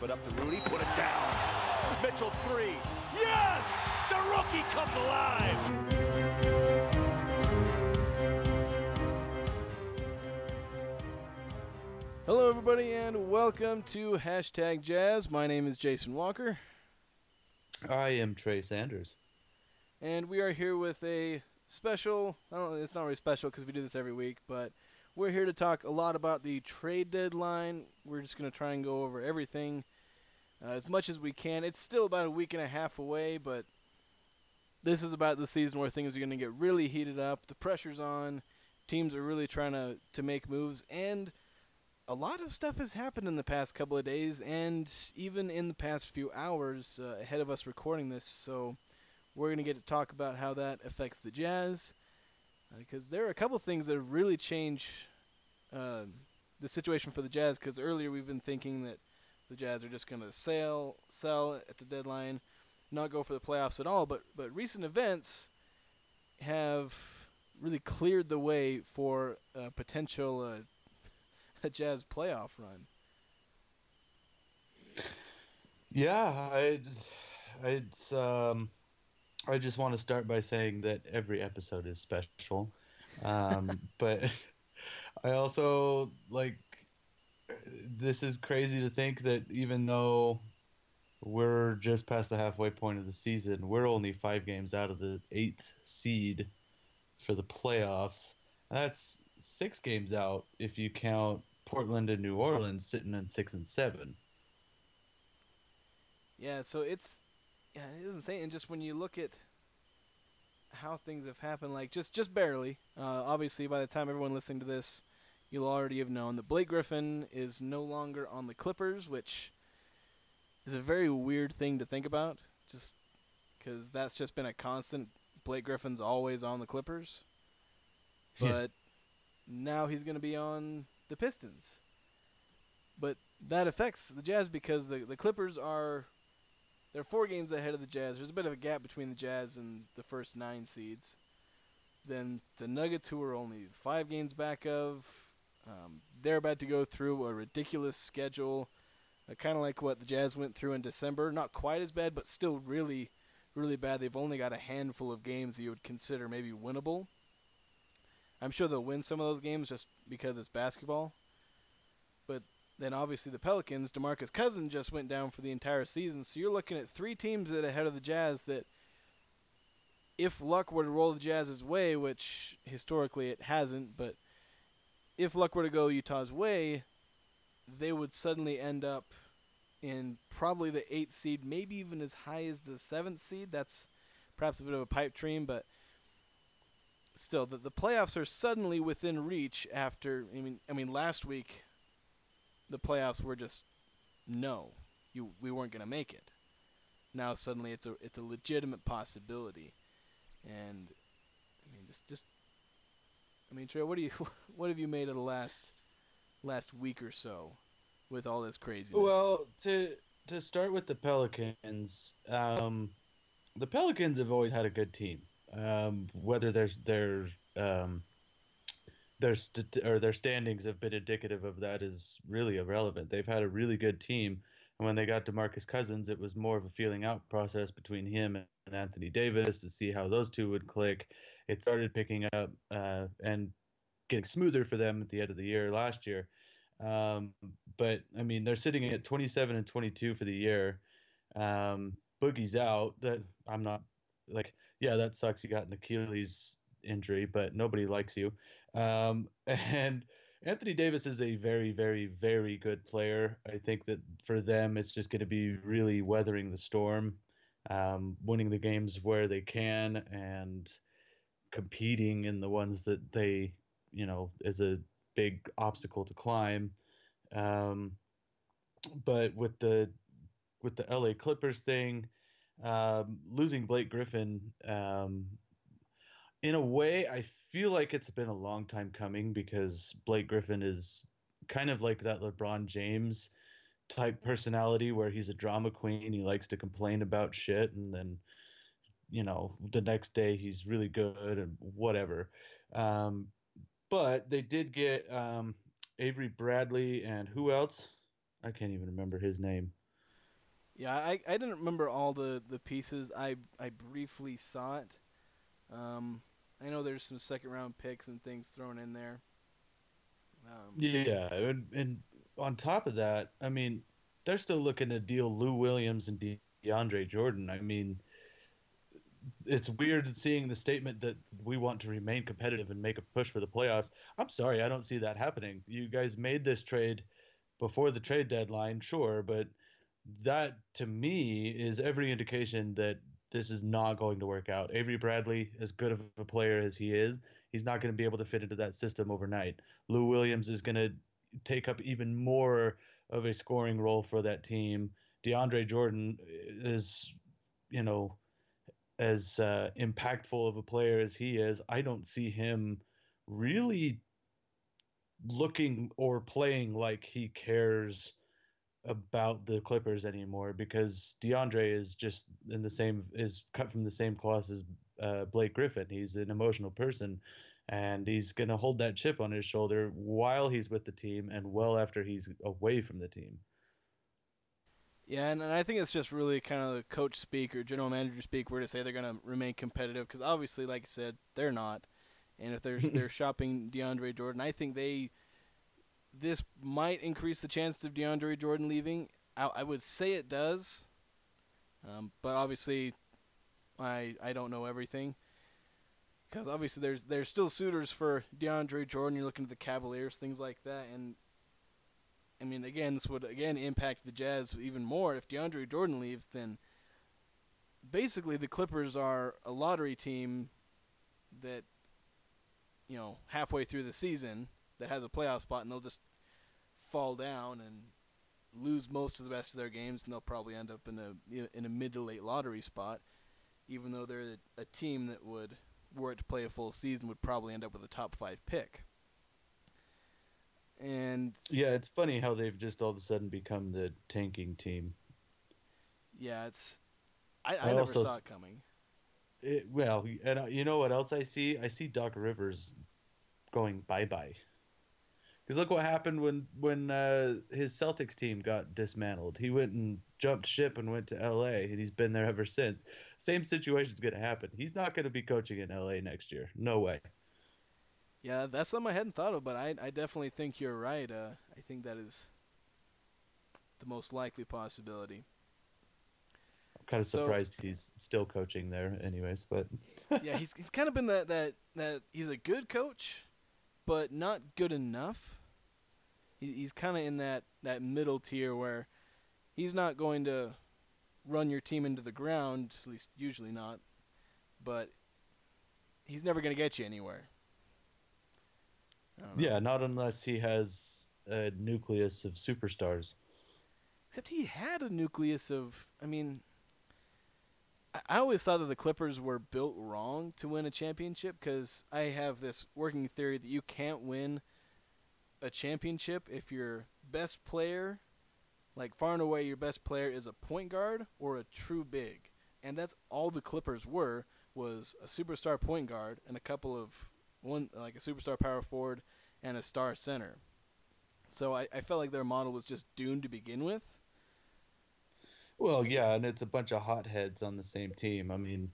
Lob it up to Rudy. Put it down. Mitchell three. Yes! The rookie comes alive. Hello, everybody, and welcome to Hashtag Jazz. My name is Jason Walker, I am Trey Sanders. and we are here with a special. I don't. know, It's not really special because we do this every week, but we're here to talk a lot about the trade deadline. We're just going to try and go over everything uh, as much as we can. It's still about a week and a half away, but this is about the season where things are going to get really heated up. The pressure's on. Teams are really trying to to make moves, and a lot of stuff has happened in the past couple of days and even in the past few hours uh, ahead of us recording this. So we're going to get to talk about how that affects the Jazz because there are a couple things that have really changed uh, the situation for the Jazz. Because earlier we've been thinking that the Jazz are just going to sell sell at the deadline, not go for the playoffs at all. But but recent events have really cleared the way for a potential. Uh, a Jazz playoff run. Yeah, I, it's um, I just want to start by saying that every episode is special, um, but I also like this is crazy to think that even though we're just past the halfway point of the season, we're only five games out of the eighth seed for the playoffs. That's six games out if you count Portland and New Orleans sitting in six and seven. Yeah, so it's yeah, it is insane. And just when you look at how things have happened, like just just barely. Uh, obviously, by the time everyone listening to this, you'll already have known that Blake Griffin is no longer on the Clippers, which is a very weird thing to think about. Just because that's just been a constant. Blake Griffin's always on the Clippers, hmm. but now he's going to be on the Pistons. But that affects the Jazz because the the Clippers are they're four games ahead of the Jazz. There's a bit of a gap between the Jazz and the first nine seeds. Then the Nuggets, who are only five games back of, um, they're about to go through a ridiculous schedule, uh, kind of like what the Jazz went through in December. Not quite as bad, but still really, really bad. They've only got a handful of games that you would consider maybe winnable. I'm sure they'll win some of those games just because it's basketball. But then obviously the Pelicans, DeMarcus Cousins just went down for the entire season. So you're looking at three teams that ahead of the Jazz that if luck were to roll the Jazz's way, which historically it hasn't, but if luck were to go Utah's way, they would suddenly end up in probably the eighth seed, maybe even as high as the seventh seed. That's perhaps a bit of a pipe dream, but still, the, the playoffs are suddenly within reach after. I mean, I mean, last week, the playoffs were just no, you we weren't going to make it. Now suddenly it's a it's a legitimate possibility, and I mean, just just. I mean, Trey, what do you what have you made of the last last week or so with all this craziness? Well, to to start with the Pelicans, um, the Pelicans have always had a good team. Um, whether their their um, their st- or their standings have been indicative of that is really irrelevant. They've had a really good team, and when they got DeMarcus Cousins, it was more of a feeling out process between him and Anthony Davis to see how those two would click. It started picking up uh, and getting smoother for them at the end of the year last year. Um, but I mean, they're sitting at 27 and 22 for the year. Um, Boogie's out. That I'm not like, yeah, that sucks. You got an Achilles injury, but nobody likes you. Um, and Anthony Davis is a very, very, very good player. I think that for them, it's just going to be really weathering the storm, um, winning the games where they can, and competing in the ones that they, you know, is a big obstacle to climb. Um, but with the with the LA Clippers thing, um, losing Blake Griffin, um, in a way, I feel like it's been a long time coming because Blake Griffin is kind of like that LeBron James type personality where he's a drama queen. He likes to complain about shit and then, you know, the next day he's really good and whatever. Um, but they did get um, Avery Bradley and who else? I can't even remember his name. Yeah, I, I didn't remember all the, the pieces. I I briefly saw it. Um, I know there's some second round picks and things thrown in there. Um, yeah, and, and on top of that, I mean, they're still looking to deal Lou Williams and De- DeAndre Jordan. I mean, it's weird seeing the statement that we want to remain competitive and make a push for the playoffs. I'm sorry, I don't see that happening. You guys made this trade before the trade deadline, sure, but that to me is every indication that this is not going to work out. Avery Bradley, as good of a player as he is, he's not going to be able to fit into that system overnight. Lou Williams is going to take up even more of a scoring role for that team. DeAndre Jordan is, you know, as uh, impactful of a player as he is. I don't see him really looking or playing like he cares about the Clippers anymore because DeAndre is just in the same is cut from the same cloth as uh, Blake Griffin. He's an emotional person, and he's gonna hold that chip on his shoulder while he's with the team and well after he's away from the team. Yeah, and, and I think it's just really kind of the coach speak or general manager speak where to say they're going to remain competitive because obviously, like I said, they're not. And if they're they're shopping DeAndre Jordan, I think they this might increase the chance of DeAndre Jordan leaving. I, I would say it does, um, but obviously, I I don't know everything. Because obviously there's there's still suitors for DeAndre Jordan. You're looking at the Cavaliers, things like that, and I mean, again, this would again impact the Jazz even more if DeAndre Jordan leaves. Then basically the Clippers are a lottery team that you know halfway through the season that has a playoff spot, and they'll just fall down and lose most of the rest of their games, and they'll probably end up in a in a mid to late lottery spot. Even though they're a team that would, were it to play a full season, would probably end up with a top five pick. And yeah, it's funny how they've just all of a sudden become the tanking team. Yeah, it's. I, I, I never saw it coming. It, well, and uh, you know what else I see? I see Doc Rivers going bye bye. Because look what happened when when uh, his Celtics team got dismantled. He went and jumped ship and went to L.A. and he's been there ever since. Same situation's going to happen. He's not going to be coaching in L.A. next year. No way. Yeah, that's something I hadn't thought of, but I I definitely think you're right. Uh, I think that is the most likely possibility. I'm kind of so, surprised he's still coaching there, anyways. But yeah, he's he's kind of been that that that he's a good coach, but not good enough he, he's kind of in that, that middle tier where he's not going to run your team into the ground, at least usually not, but he's never going to get you anywhere. Yeah, not unless he has a nucleus of superstars. Except he had a nucleus of, I mean, I always thought that the Clippers were built wrong to win a championship because I have this working theory that you can't win – a championship if your best player, like far and away your best player, is a point guard or a true big, and that's all the Clippers were was a superstar point guard and a couple of one like a superstar power forward and a star center. So I, I felt like their model was just doomed to begin with. Well, yeah, and it's a bunch of hotheads on the same team. I mean,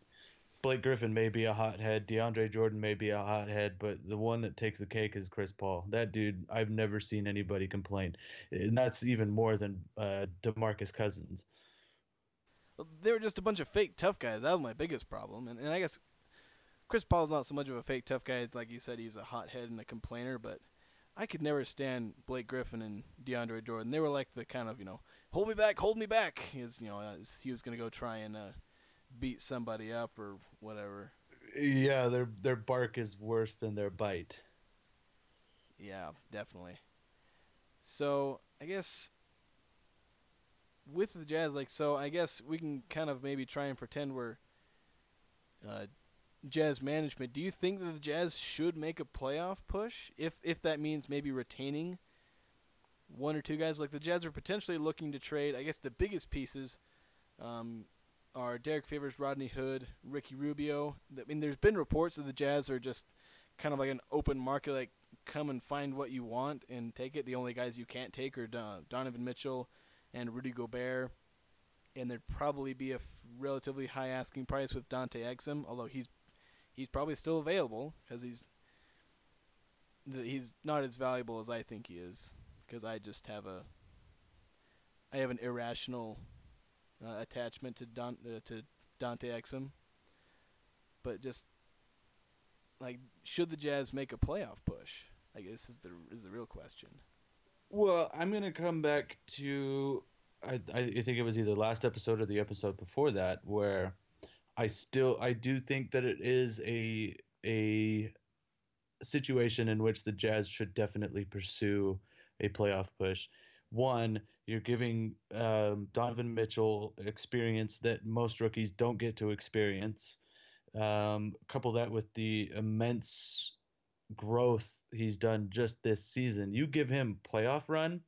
Blake Griffin may be a hothead, DeAndre Jordan may be a hothead, but the one that takes the cake is Chris Paul. That dude, I've never seen anybody complain, and that's even more than uh, DeMarcus Cousins. Well, they were just a bunch of fake tough guys. That was my biggest problem, and, and I guess Chris Paul's not so much of a fake tough guy as, like you said, he's a hothead and a complainer. But I could never stand Blake Griffin and DeAndre Jordan. They were like the kind of you know, hold me back, hold me back. Is you know, he was gonna go try and. Uh, beat somebody up or whatever. Yeah, their their bark is worse than their bite. Yeah, definitely. So I guess with the Jazz, like, so I guess we can kind of maybe try and pretend we're uh, Jazz management. Do you think that the Jazz should make a playoff push if if that means maybe retaining one or two guys? Like the Jazz are potentially looking to trade. I guess the biggest pieces. Um, are Derrick Favors, Rodney Hood, Ricky Rubio. I mean, there's been reports that the Jazz are just kind of like an open market, like come and find what you want and take it. The only guys you can't take are Don- Donovan Mitchell and Rudy Gobert. and there'd probably be a f- relatively high asking price with Dante Exum, although he's he's probably still available because he's he's not as valuable as I think he is because I just have a I have an irrational uh, attachment to Don uh, to Dante Exum, but just like should the Jazz make a playoff push? I guess is the is the real question. Well, I'm gonna come back to I I think it was either last episode or the episode before that where I still I do think that it is a a situation in which the Jazz should definitely pursue a playoff push. One, you're giving um, Donovan Mitchell experience that most rookies don't get to experience. Um, couple that with the immense growth he's done just this season. You give him playoff run,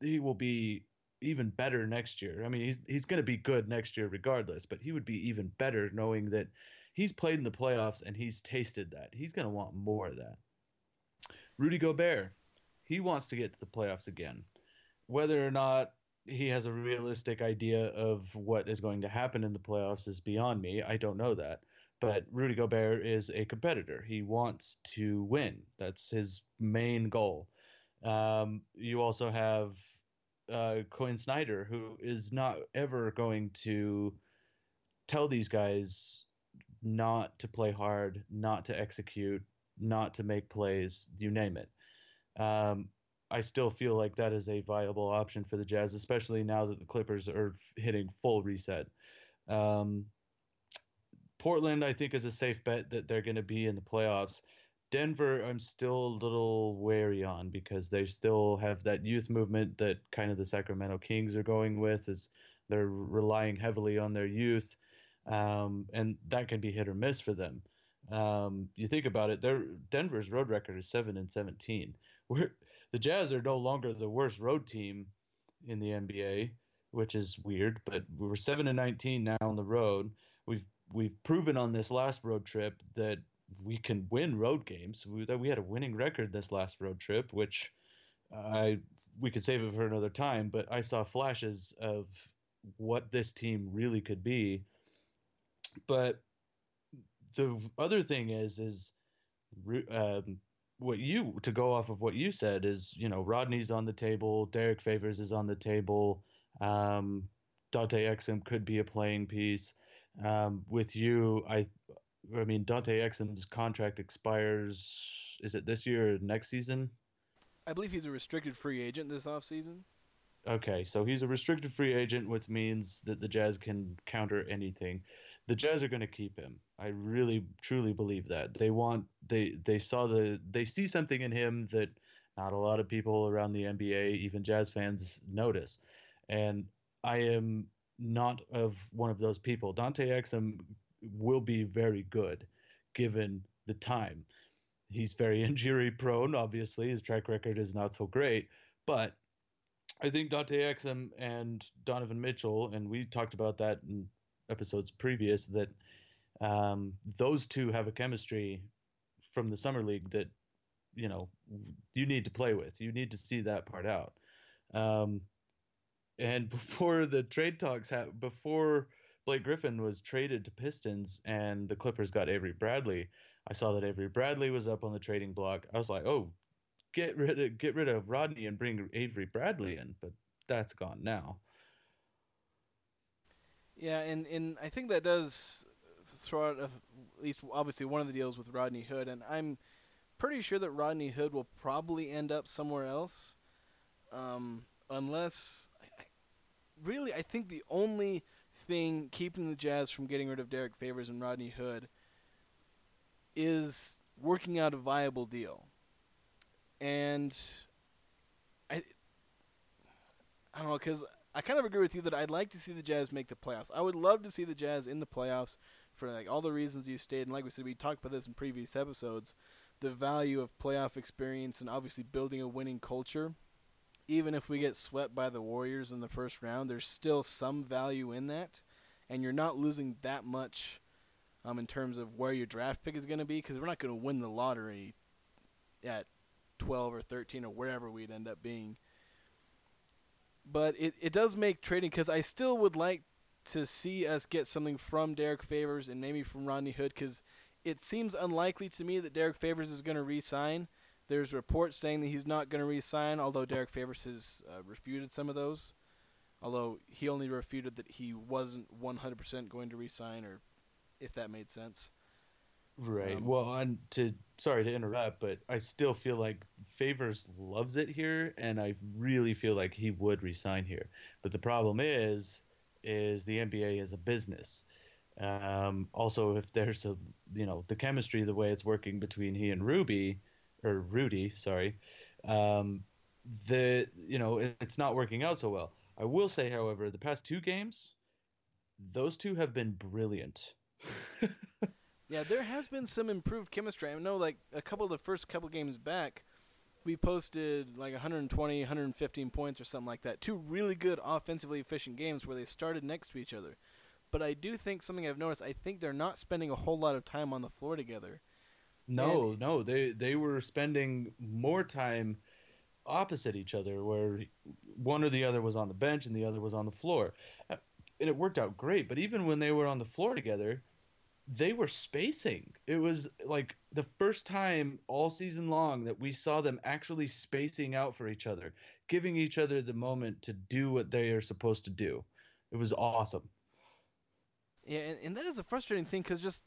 he will be even better next year. I mean, he's he's going to be good next year regardless, but he would be even better knowing that he's played in the playoffs and he's tasted that. He's going to want more of that. Rudy Gobert, he wants to get to the playoffs again. Whether or not he has a realistic idea of what is going to happen in the playoffs is beyond me. I don't know that. But Rudy Gobert is a competitor. He wants to win. That's his main goal. Um, you also have uh, Quinn Snyder, who is not ever going to tell these guys not to play hard, not to execute, not to make plays, you name it. Um, I still feel like that is a viable option for the Jazz, especially now that the Clippers are hitting full reset. Um, Portland, I think, is a safe bet that they're going to be in the playoffs. Denver, I'm still a little wary on because they still have that youth movement that kind of the Sacramento Kings are going with, is they're relying heavily on their youth, um, and that can be hit or miss for them. Um, you think about it, their Denver's road record is seven and seventeen. We're, the Jazz are no longer the worst road team in the NBA, which is weird, but we were seven and nineteen now on the road. We've we've proven on this last road trip that we can win road games. We, that we had a winning record this last road trip, which I we could save it for another time. But I saw flashes of what this team really could be. But the other thing is is um, what you to go off of what you said is you know Rodney's on the table, Derrick Favors is on the table, um, Dante Exum could be a playing piece. Um, with you, I I mean, Dante Exum's contract expires. Is it this year or next season? I believe he's a restricted free agent this offseason. Okay, so he's a restricted free agent, which means that the Jazz can counter anything. The Jazz are going to keep him. I really, truly believe that. They want they they saw the they see something in him that not a lot of people around the NBA, even Jazz fans, notice. And I am not of one of those people. Dante Exum will be very good given the time. He's very injury prone, obviously. His track record is not so great. But I think Dante Exum and Donovan Mitchell, and we talked about that in episodes previous, that um, those two have a chemistry from the summer league that you know you need to play with. You need to see that part out. Um, and before the trade talks, ha- before Blake Griffin was traded to Pistons and the Clippers got Avery Bradley, I saw that Avery Bradley was up on the trading block. I was like, oh, get rid of get rid of Rodney and bring Avery Bradley in, but that's gone now. Yeah, and, and I think that does throw out a, at least obviously one of the deals with Rodney Hood, and I'm pretty sure that Rodney Hood will probably end up somewhere else, um, unless I, I, really I think the only thing keeping the Jazz from getting rid of Derrick Favors and Rodney Hood is working out a viable deal. And I I don't know cuz I kind of agree with you that I'd like to see the Jazz make the playoffs. I would love to see the Jazz in the playoffs for like all the reasons you stated and like we said we talked about this in previous episodes, the value of playoff experience and obviously building a winning culture even if we get swept by the Warriors in the first round, there's still some value in that, and you're not losing that much um, in terms of where your draft pick is going to be because we're not going to win the lottery at 12 or 13 or wherever we'd end up being. but it, it does make trading because I still would like to see us get something from Derrick Favors and maybe from Rodney Hood because it seems unlikely to me that Derrick Favors is going to re-sign. There's reports saying that he's not going to re-sign, although Derrick Favors has uh, refuted some of those. Although he only refuted that he wasn't 100% going to re-sign, or if that made sense. Right. Um, well, and to sorry to interrupt, but I still feel like Favors loves it here, and I really feel like he would resign here. But the problem is, is the NBA is a business. Um, also, if there's a you know the chemistry, the way it's working between he and Ruby, or Rudy, sorry, um, the you know it, it's not working out so well. I will say, however, the past two games, those two have been brilliant. Yeah, there has been some improved chemistry. I know, like a couple of the first couple games back, we posted like 120, 115 points or something like that. Two really good offensively efficient games where they started next to each other. But I do think something I've noticed. I think they're not spending a whole lot of time on the floor together. No, And- no, they they were spending more time opposite each other, where one or the other was on the bench and the other was on the floor, Uh, and it worked out great. But even when they were on the floor together, they were spacing. It was like the first time all season long that we saw them actually spacing out for each other, giving each other the moment to do what they are supposed to do. It was awesome. Yeah, and, and that is a frustrating thing because just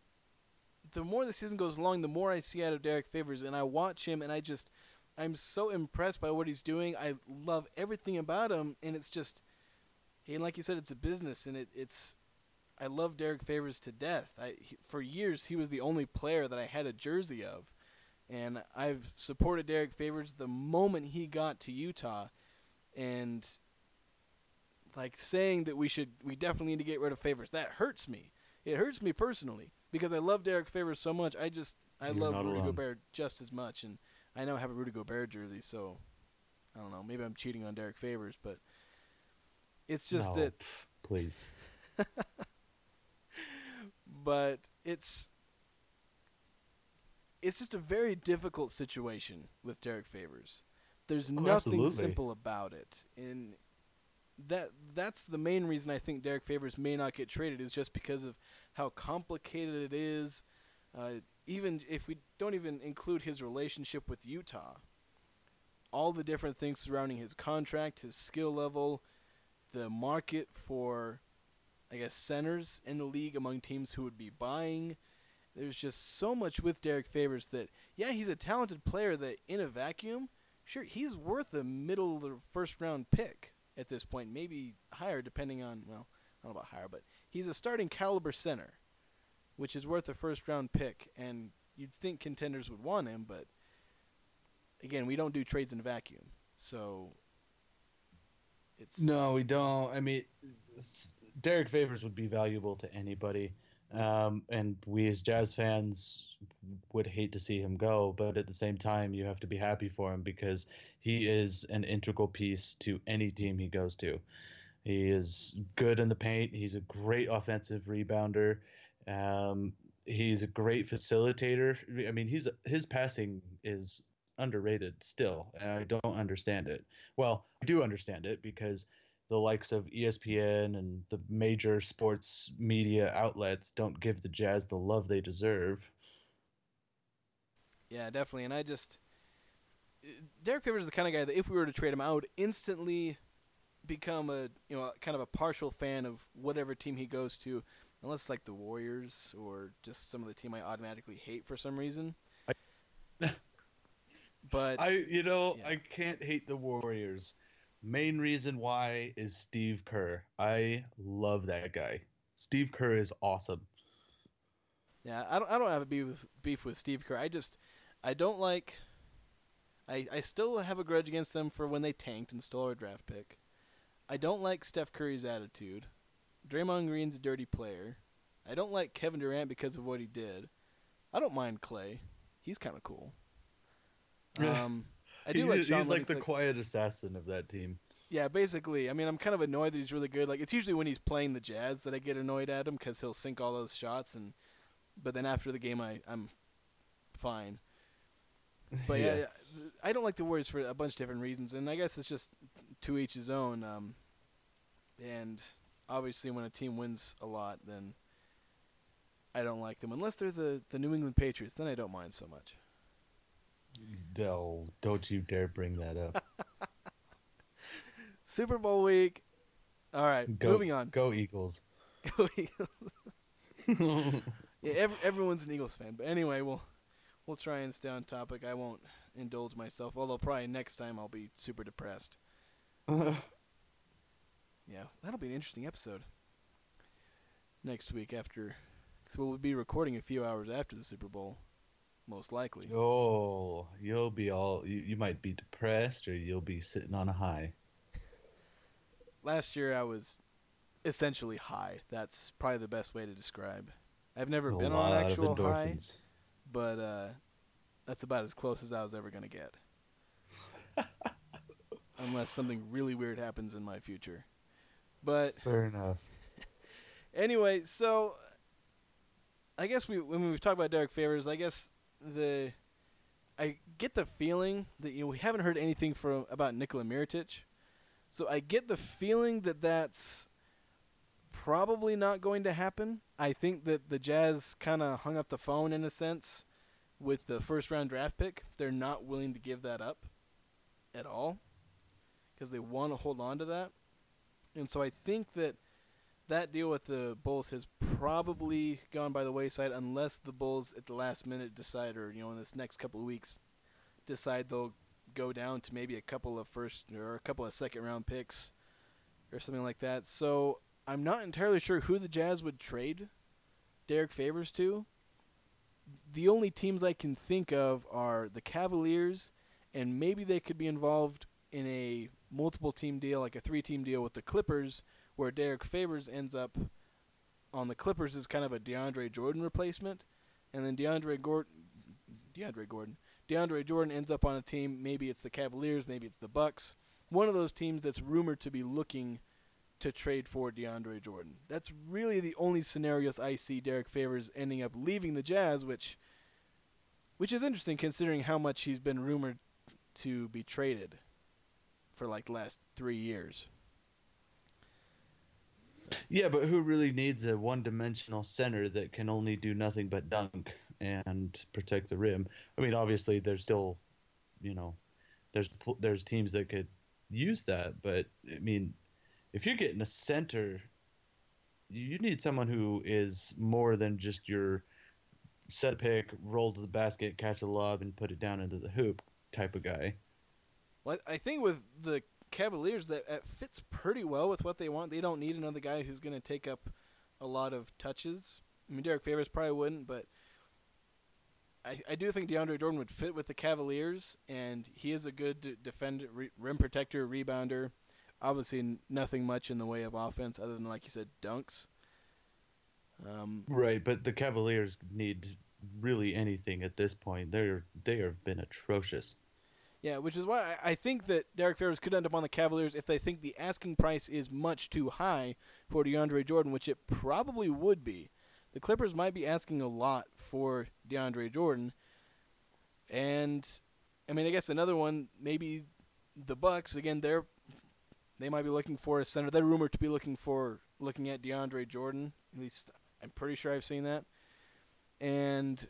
the more the season goes along, the more I see out of Derrick Favors, and I watch him, and I just I'm so impressed by what he's doing. I love everything about him, and it's just, and like you said, it's a business, and it, it's. I love Derrick Favors to death. I he, for years he was the only player that I had a jersey of, and I've supported Derrick Favors the moment he got to Utah, and like saying that we should we definitely need to get rid of favors that hurts me it hurts me personally because i love derrick favors so much i just i You're love rudy alone. gobert just as much and i now have a rudy gobert jersey so i don't know maybe i'm cheating on derrick favors but it's just No, that please. but it's it's just a very difficult situation with Derrick Favors. There's Oh, nothing absolutely. simple about it, and that that's the main reason I think Derrick Favors may not get traded is just because of how complicated it is. Uh, even if we don't even include his relationship with Utah, all the different things surrounding his contract, his skill level, the market for I guess centers in the league among teams who would be buying. There's just so much with Derrick Favors that yeah, he's a talented player that in a vacuum, sure, he's worth a middle of the first round pick at this point, maybe higher depending on well, I don't know about higher, but he's a starting caliber center, which is worth a first round pick and you'd think contenders would want him, but again, we don't do trades in a vacuum. So it's No, we don't. I mean, Derrick Favors would be valuable to anybody, um, and we as Jazz fans would hate to see him go. But at the same time, you have to be happy for him because he is an integral piece to any team he goes to. He is good in the paint. He's a great offensive rebounder. Um, he's a great facilitator. I mean, he's his passing is underrated still, and I don't understand it. Well, I do understand it because the likes of ESPN and the major sports media outlets don't give the Jazz the love they deserve. Yeah, definitely. And I just Derrick Favors is the kind of guy that if we were to trade him, out, instantly become a you know kind of a partial fan of whatever team he goes to, unless it's like the Warriors or just some of the team I automatically hate for some reason. but I, you know, yeah. I can't hate the Warriors. Main reason why is Steve Kerr. I love that guy. Steve Kerr is awesome. Yeah, I don't. I don't have a beef with, beef with Steve Kerr. I just, I don't like. I I still have a grudge against them for when they tanked and stole our draft pick. I don't like Steph Curry's attitude. Draymond Green's a dirty player. I don't like Kevin Durant because of what he did. I don't mind Klay. He's kind of cool. Um, I do He- like he's Sean like the quiet assassin of that team. yeah, basically. I mean, I'm kind of annoyed that he's really good. Like, it's usually when he's playing the Jazz that I get annoyed at him because he'll sink all those shots, and but then after the game, I I'm fine. But yeah, Yeah. yeah, I don't like the Warriors for a bunch of different reasons, and I guess it's just to each his own. Um, and obviously, when a team wins a lot, then I don't like them unless they're the the New England Patriots. Then I don't mind so much. No, don't you dare bring that up. Super Bowl week. All right, Go, moving on. Go Eagles. Go Eagles. Yeah, every, everyone's an Eagles fan, but anyway, we'll we'll try and stay on topic. I won't indulge myself, although probably next time I'll be super depressed. Yeah, that'll be an interesting episode. Next week after, because we'll be recording a few hours after the Super Bowl, most likely. oh, you'll be all. You, you might be depressed, or you'll be sitting on a high. Last year I was essentially high. That's probably the best way to describe. I've never a been on actual high, but uh, that's about as close as I was ever gonna get. Unless something really weird happens in my future. But Fair enough. anyway, so I guess we when we've talked about Derrick Favors, I guess the I get the feeling that you know we haven't heard anything from about Nikola Mirotic, so I get the feeling that that's probably not going to happen. I think that the Jazz kind of hung up the phone in a sense with the first round draft pick. They're not willing to give that up at all because they want to hold on to that. And so I think that that deal with the Bulls has probably gone by the wayside unless the Bulls at the last minute decide, or you know, in this next couple of weeks, decide they'll go down to maybe a couple of first or a couple of second round picks or something like that. So I'm not entirely sure who the Jazz would trade Derrick Favors to. The only teams I can think of are the Cavaliers, and maybe they could be involved in a multiple team deal, like a three team deal with the Clippers, where Derrick Favors ends up on the Clippers as kind of a DeAndre Jordan replacement, and then DeAndre Gordon, DeAndre Gordon, DeAndre Jordan ends up on a team. Maybe it's the Cavaliers, maybe it's the Bucks. One of those teams that's rumored to be looking to trade for DeAndre Jordan. That's really the only scenarios I see Derrick Favors ending up leaving the Jazz, which, which is interesting considering how much he's been rumored to be traded for like the last three years. Yeah, but who really needs a one-dimensional center that can only do nothing but dunk and protect the rim? I mean, obviously, there's still, you know, there's there's teams that could use that, but I mean, if you're getting a center, you need someone who is more than just your set pick, roll to the basket, catch a lob, and put it down into the hoop type of guy. Well, I think with the Cavaliers, that, that fits pretty well with what they want. They don't need another guy who's going to take up a lot of touches. I mean, Derrick Favors probably wouldn't, but I, I do think DeAndre Jordan would fit with the Cavaliers, and he is a good defender, re- rim protector, rebounder. Obviously, n- nothing much in the way of offense other than, like you said, dunks. Um, Right, but the Cavaliers need really anything at this point. They're they have been atrocious. Yeah, which is why I, think that Derrick Favors could end up on the Cavaliers if they think the asking price is much too high for DeAndre Jordan, which it probably would be. The Clippers might be asking a lot for DeAndre Jordan, and I mean, I guess another one maybe the Bucks again. They're they might be looking for a center. They're rumored to be looking for looking at DeAndre Jordan. At least I'm pretty sure I've seen that. And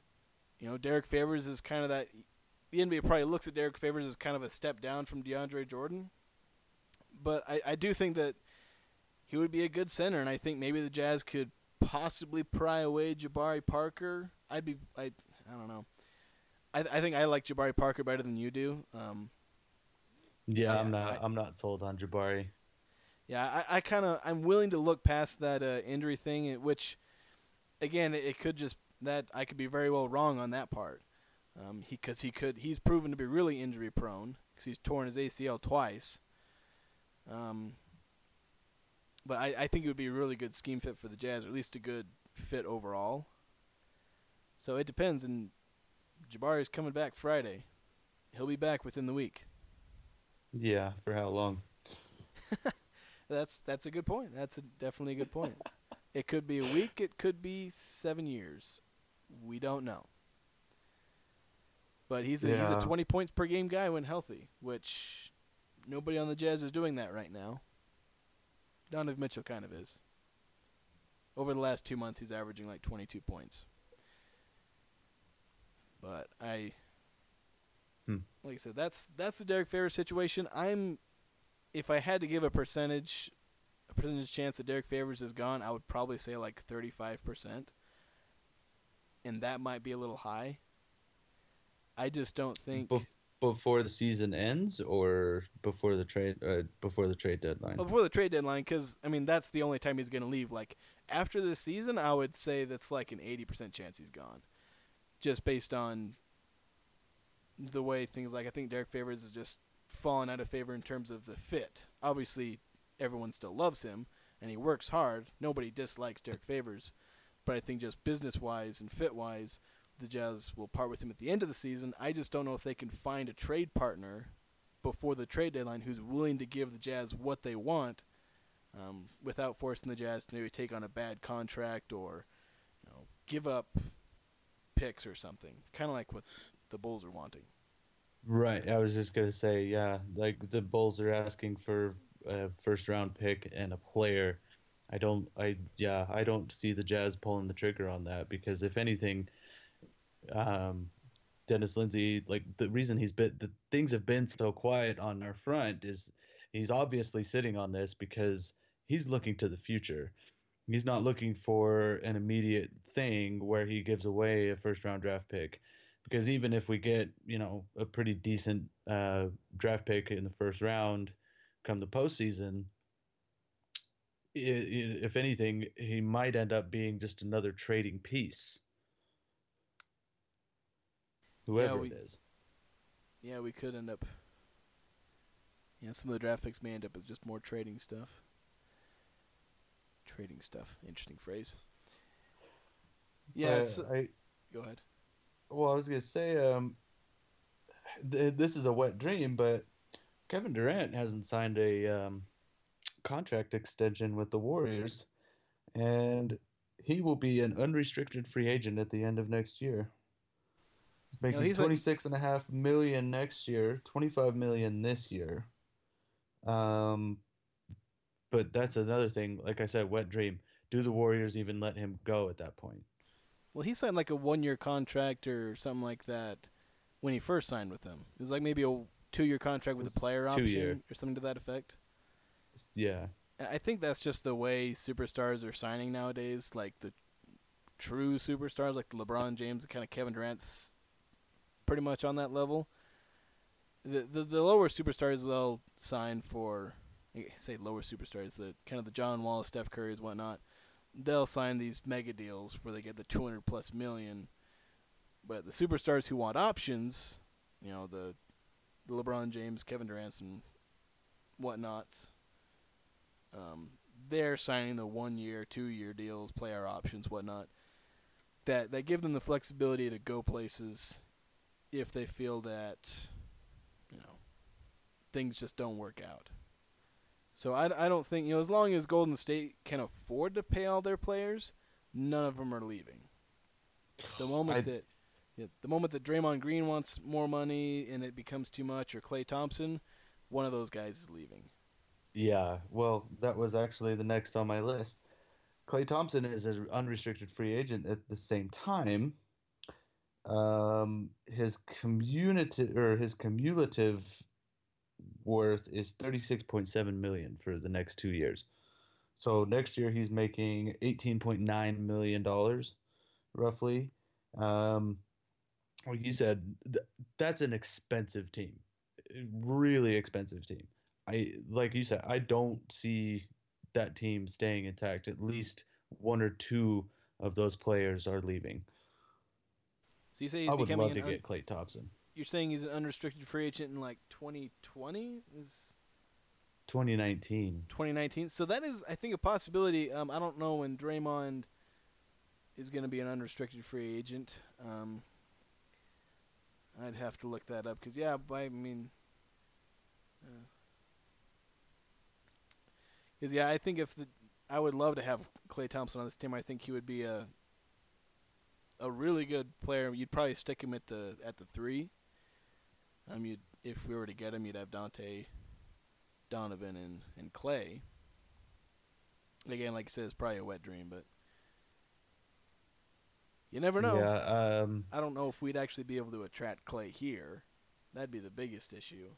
you know, Derek Favors is kind of that the NBA probably looks at Derrick Favors as kind of a step down from DeAndre Jordan. But I, I do think that he would be a good center, and I think maybe the Jazz could possibly pry away Jabari Parker. I'd be I I don't know. I I think I like Jabari Parker better than you do. Um, Yeah, Yeah, I'm not I- I, am not sold on Jabari. yeah, I, I kind of I'm willing to look past that uh, injury thing, which again it, it could just that I could be very well wrong on that part. Um, he because he could he's proven to be really injury prone because he's torn his ACL twice. Um, but I, I think it would be a really good scheme fit for the Jazz, or at least a good fit overall. So it depends, and Jabari's coming back Friday. He'll be back within the week. Yeah, for how long? That's that's a good point. That's a, definitely a good point. it could be a week. It could be seven years. We don't know. But he's a, he's a 20 points per game guy when healthy, which nobody on the Jazz is doing that right now. Donovan Mitchell kind of is. Over the last two months, he's averaging like 22 points. But I, Hmm. like I said, that's that's the Derrick Favors situation. I'm, if I had to give a percentage, a percentage chance that Derrick Favors is gone, I would probably say like 35 percent, and that might be a little high. I just don't think. Bef- before the season ends or before the trade uh, before the trade deadline. Before the trade deadline, because I mean that's the only time he's going to leave. Like after this season, I would say that's like an eighty percent chance he's gone, just based on the way things like I think Derrick Favors is just fallen out of favor in terms of the fit. Obviously, everyone still loves him and he works hard. Nobody dislikes Derrick Favors, but I think just business wise and fit wise, the Jazz will part with him at the end of the season. I just don't know if they can find a trade partner before the trade deadline who's willing to give the Jazz what they want um, without forcing the Jazz to maybe take on a bad contract or you know give up picks or something. Kind of like what the Bulls are wanting. Right. I was just gonna say, yeah, like the Bulls are asking for a first round pick and a player. I don't. I yeah. I don't see the Jazz pulling the trigger on that because if anything, um, Dennis Lindsay, like the reason he's been the things have been so quiet on our front is he's obviously sitting on this because he's looking to the future. He's not looking for an immediate thing where he gives away a first round draft pick because even if we get you know a pretty decent uh, draft pick in the first round come the postseason, i i if anything, he might end up being just another trading piece. Whoever we- it is. Yeah, we could end up. Yeah, some of the draft picks may end up as just more trading stuff. Trading stuff. Interesting phrase. Yeah, Uh, so, I go ahead. well, I was gonna say, um, th- this is a wet dream, but Kevin Durant hasn't signed a um, contract extension with the Warriors, and he will be an unrestricted free agent at the end of next year. He's making he's a- twenty six and a half million next year, twenty five million this year. Um, but that's another thing. Like I said, wet dream. Do the Warriors even let him go at that point? Well, he signed like a one-year contract or something like that when he first signed with them. It was like maybe a two-year contract with a player option or something to that effect. Yeah. I I think that's just the way superstars are signing nowadays. Like the true superstars, like LeBron James and kind of Kevin Durant's, pretty much on that level. The the, the lower superstars they'll sign for, say lower superstars, the kind of the John Wall, Steph Curry's, whatnot. They'll sign these mega deals where they get the 200 plus million. But the superstars who want options, you know, the, the LeBron James, Kevin Durant's, and whatnots, um, they're signing the one year, two year deals, player options, whatnot. That that give them the flexibility to go places if they feel that you know things just don't work out. So I, I don't think you know as long as Golden State can afford to pay all their players, none of them are leaving. The moment I- that yeah, the moment that Draymond Green wants more money and it becomes too much, or Klay Thompson, one of those guys is leaving. Yeah, well, that was actually the next on my list. Klay Thompson is an unrestricted free agent at the same time. Um, his cumulative or his cumulative worth is thirty six point seven million for the next two years. So next year he's making eighteen point nine million dollars, roughly. Um, like you said, th- that's an expensive team, really expensive team. I like you said, I don't see that team staying intact. At least one or two of those players are leaving. So you say he's I would becoming love to un- get Klay Thompson. you're saying he's an unrestricted free agent in like 2020 is 2019. 2019. So that is, I think, a possibility. Um, I don't know when Draymond is going to be an unrestricted free agent. Um, I'd have to look that up because, yeah, I mean, because yeah, I think if the I would love to have Klay Thompson on this team. I think he would be a a really good player. You'd probably stick him at the at the three. Um, you'd if we were to get him, you'd have Dante, Donovan, and and Klay. Again, like I said, it's probably a wet dream, but you never know. Yeah. Um, I don't know if we'd actually be able to attract Klay here. That'd be the biggest issue.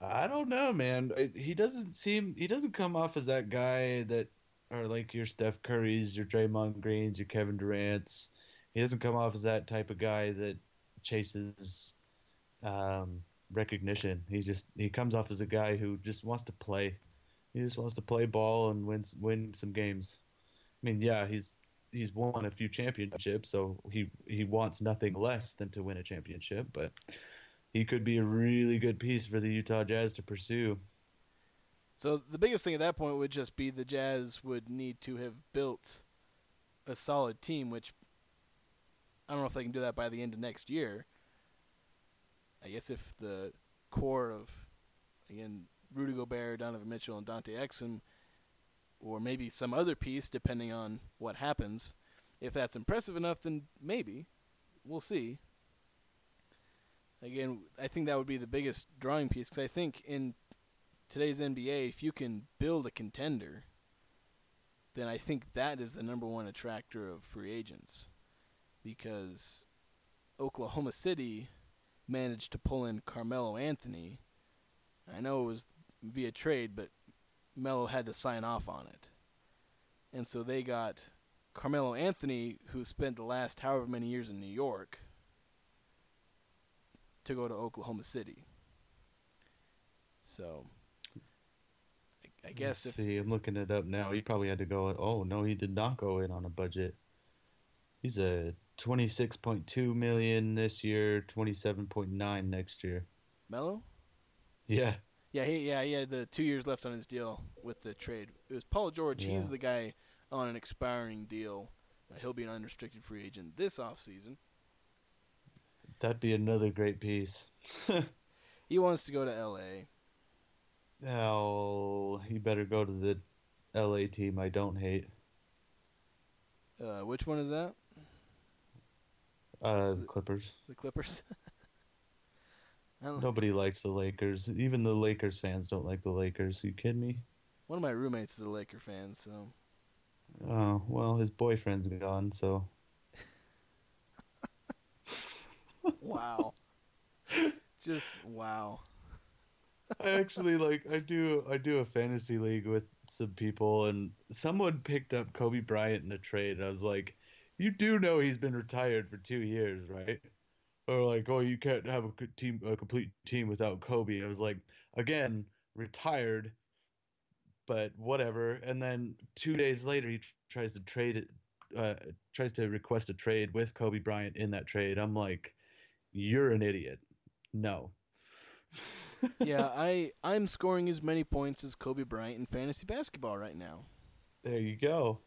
I don't know, man. It- He doesn't seem. He doesn't come off as that guy that are like your Steph Currys, your Draymond Greens, your Kevin Durant's. He doesn't come off as that type of guy that chases um, recognition. He just he comes off as a guy who just wants to play. He just wants to play ball and win win some games. I mean, yeah, he's he's won a few championships, so he he wants nothing less than to win a championship. But he could be a really good piece for the Utah Jazz to pursue. So the biggest thing at that point would just be the Jazz would need to have built a solid team, which I don't know if they can do that by the end of next year. I guess if the core of again Rudy Gobert, Donovan Mitchell, and Dante Exum, or maybe some other piece, depending on what happens, if that's impressive enough, then maybe we'll see. Again, I think that would be the biggest drawing piece because I think in today's NBA, if you can build a contender, then I think that is the number one attractor of free agents. Because Oklahoma City managed to pull in Carmelo Anthony. I know it was via trade, but Melo had to sign off on it. And so they got Carmelo Anthony, who spent the last however many years in New York, to go to Oklahoma City. So, I, I guess if Let's see, I'm looking it up now. He probably had to go. Oh no, he did not go in on a budget. He's a 26.2 million this year, 27.9 next year. Melo, Yeah, yeah, he yeah he had the two years left on his deal with the trade. It was Paul George. He's the guy on an expiring deal. Uh, he'll be an unrestricted free agent this offseason. that'd be another great piece. He wants to go to L.A. oh, he better go to the LA team I don't hate. Uh, which one is that? Uh, the Clippers. The Clippers. Nobody likes the Lakers. Even the Lakers fans don't like the Lakers. you kidding me? One of my roommates is a Laker fan, so Oh, well, his boyfriend's gone, so. wow. Just wow. I actually like I do I do a fantasy league with some people and someone picked up Kobe Bryant in a trade and I was like, You do know he's been retired for two years, right? Or like, oh you can't have a team a complete team without Kobe. I was like, again, retired, but whatever. And then two days later he tries to trade it uh tries to request a trade with Kobe Bryant in that trade. I'm like, You're an idiot. No. yeah, I I'm scoring as many points as Kobe Bryant in fantasy basketball right now. There you go.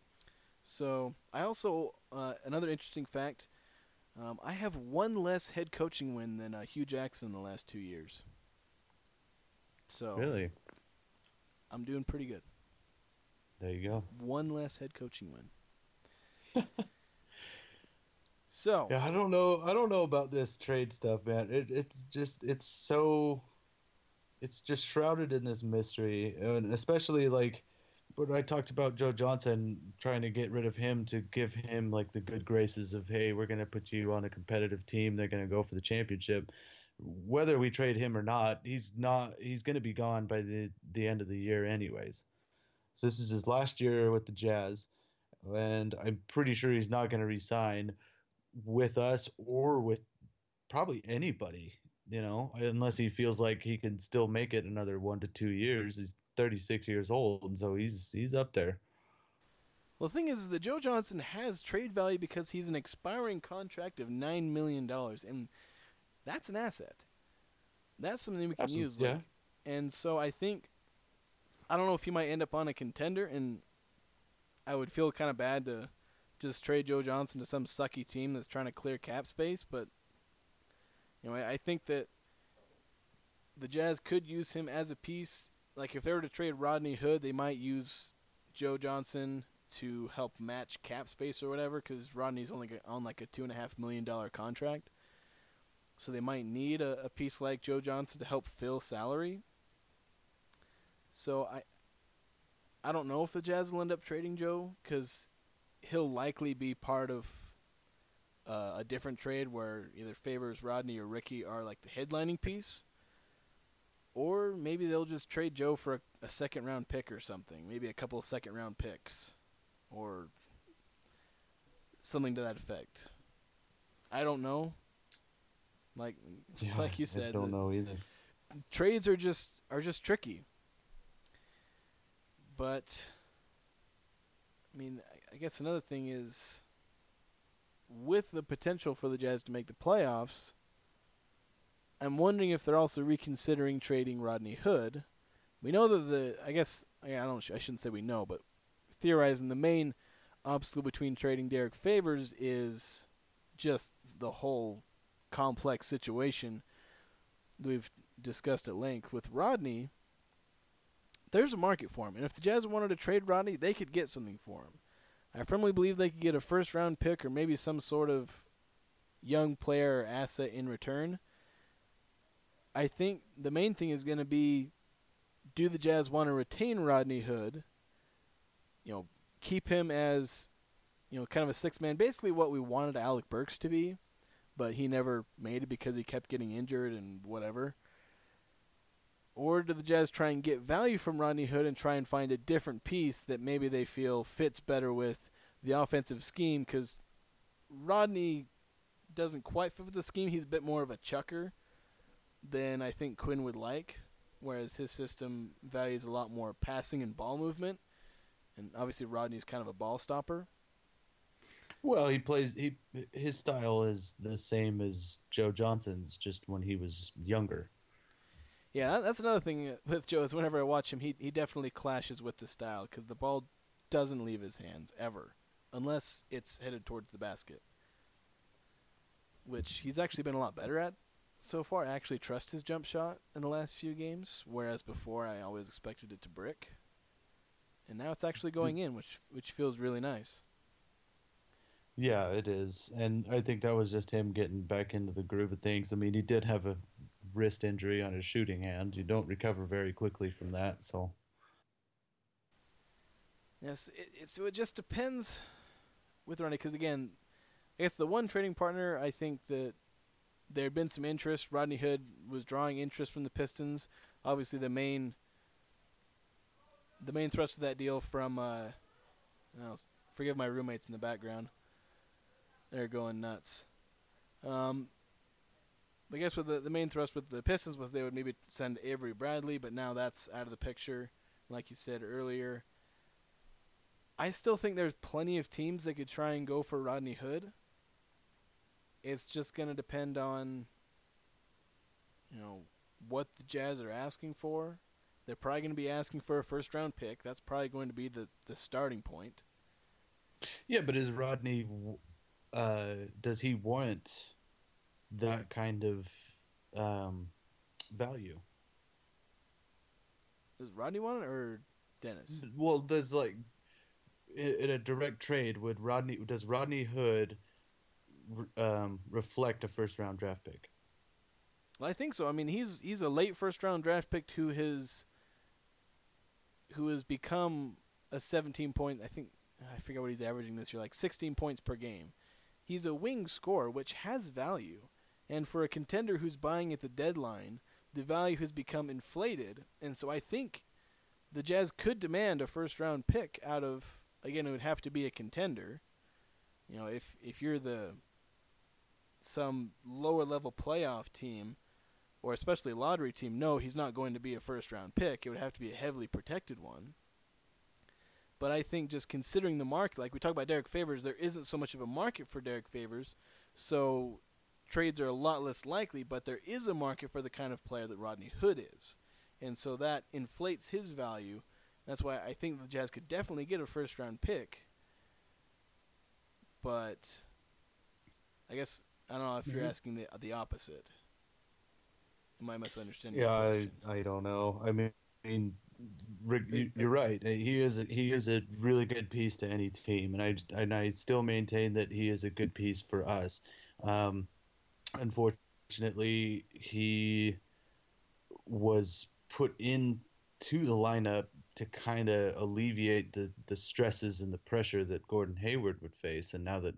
So I also uh, another interesting fact. Um, I have one less head coaching win than uh, Hue Jackson in the last two years. So Really? I'm doing pretty good. There you go. One less head coaching win. so Yeah, I don't know. I don't know about this trade stuff, man. It, it's just it's so it's just shrouded in this mystery, and especially like when I talked about Joe Johnson trying to get rid of him to give him like the good graces of hey, we're gonna put you on a competitive team. They're gonna go for the championship. Whether we trade him or not, he's not. He's gonna be gone by the the end of the year, anyways. So this is his last year with the Jazz, and I'm pretty sure he's not gonna resign with us or with probably anybody, you know, unless he feels like he can still make it another one to two years. He's 36 years old, and so he's he's up there. well, the thing is that Joe Johnson has trade value because he's an expiring contract of nine million dollars, and that's an asset. That's something we can use. yeah. Like, and so I think I don't know if he might end up on a contender, and I would feel kind of bad to just trade Joe Johnson to some sucky team that's trying to clear cap space. But anyway, I think that the Jazz could use him as a piece. Like if they were to trade Rodney Hood, they might use Joe Johnson to help match cap space or whatever, because Rodney's only on like a two and a half million dollar contract. So they might need a, a piece like Joe Johnson to help fill salary. So I, I don't know if the Jazz will end up trading Joe because he'll likely be part of uh, a different trade where either Favors, Rodney, or Ricky are like the headlining piece. Or maybe they'll just trade Joe for a, a second round pick or something. Maybe a couple of second round picks. Or something to that effect. I don't know. Like Yeah, like you said, I don't know either. trades are just are just tricky. But I mean, I- I guess another thing is with the potential for the Jazz to make the playoffs, I'm wondering if they're also reconsidering trading Rodney Hood. We know that the I guess I don't I shouldn't say we know, but theorizing the main obstacle between trading Derrick Favors is just the whole complex situation we've discussed at length with Rodney. There's a market for him, and if the Jazz wanted to trade Rodney, they could get something for him. I firmly believe they could get a first round pick or maybe some sort of young player asset in return. I think the main thing is going to be do the Jazz want to retain Rodney Hood? You know, keep him as you know, kind of a six man, basically what we wanted Alec Burks to be, but he never made it because he kept getting injured and whatever. Or do the Jazz try and get value from Rodney Hood and try and find a different piece that maybe they feel fits better with the offensive scheme? Because Rodney doesn't quite fit with the scheme. He's a bit more of a chucker than I think Quinn would like, whereas his system values a lot more passing and ball movement. And obviously, Rodney's kind of a ball stopper. Well, he plays. He his style is the same as Joe Johnson's, just when he was younger. Yeah, that's another thing with Joe is whenever I watch him, he he definitely clashes with the style because the ball doesn't leave his hands ever, unless it's headed towards the basket, which he's actually been a lot better at so far. I actually trust his jump shot in the last few games, whereas before I always expected it to brick, and now it's actually going mm. in, which which feels really nice. Yeah, it is, and I think that was just him getting back into the groove of things. I mean, he did have a wrist injury on his shooting hand. You don't recover very quickly from that, so Yes, it, it, so it just depends with Ronnie, because again, I guess the one trading partner, I think that there had been some interest. Rodney Hood was drawing interest from the Pistons. Obviously, the main the main thrust of that deal from uh, forgive my roommates in the background. They're going nuts. Um, I guess with the the main thrust with the Pistons was they would maybe send Avery Bradley, but now that's out of the picture. Like you said earlier, I still think there's plenty of teams that could try and go for Rodney Hood. It's just going to depend on, you know, what the Jazz are asking for. They're probably going to be asking for a first round pick. That's probably going to be the, the starting point. yeah. But is Rodney? Uh, does he want that kind of um, value? Does Rodney want it or Dennis? Well, does like in, in a direct trade would Rodney does Rodney Hood um, reflect a first round draft pick? Well, I think so. I mean, he's he's a late first round draft pick who has who has become a 17 point. I think I forget what he's averaging this year, like 16 points per game. He's a wing scorer, which has value, and for a contender who's buying at the deadline, the value has become inflated. And so I think the Jazz could demand a first round pick out of again. It would have to be a contender. You know, if if you're the some lower level playoff team or especially lottery team, no, he's not going to be a first round pick. It would have to be a heavily protected one. But I think just considering the market, like we talk about Derrick Favors, there isn't so much of a market for Derrick Favors, so trades are a lot less likely, but there is a market for the kind of player that Rodney Hood is. And so that inflates his value. That's why I think the Jazz could definitely get a first round pick. But I guess I don't know if you're Mhm. asking the the opposite. Am I misunderstanding? Yeah, I. I don't know. I mean, mean, Rick, you, you're right. He is a, he is a really good piece to any team, and I and I still maintain that he is a good piece for us. Um, unfortunately, he was put into the lineup to kind of alleviate the the stresses and the pressure that Gordon Hayward would face, and now that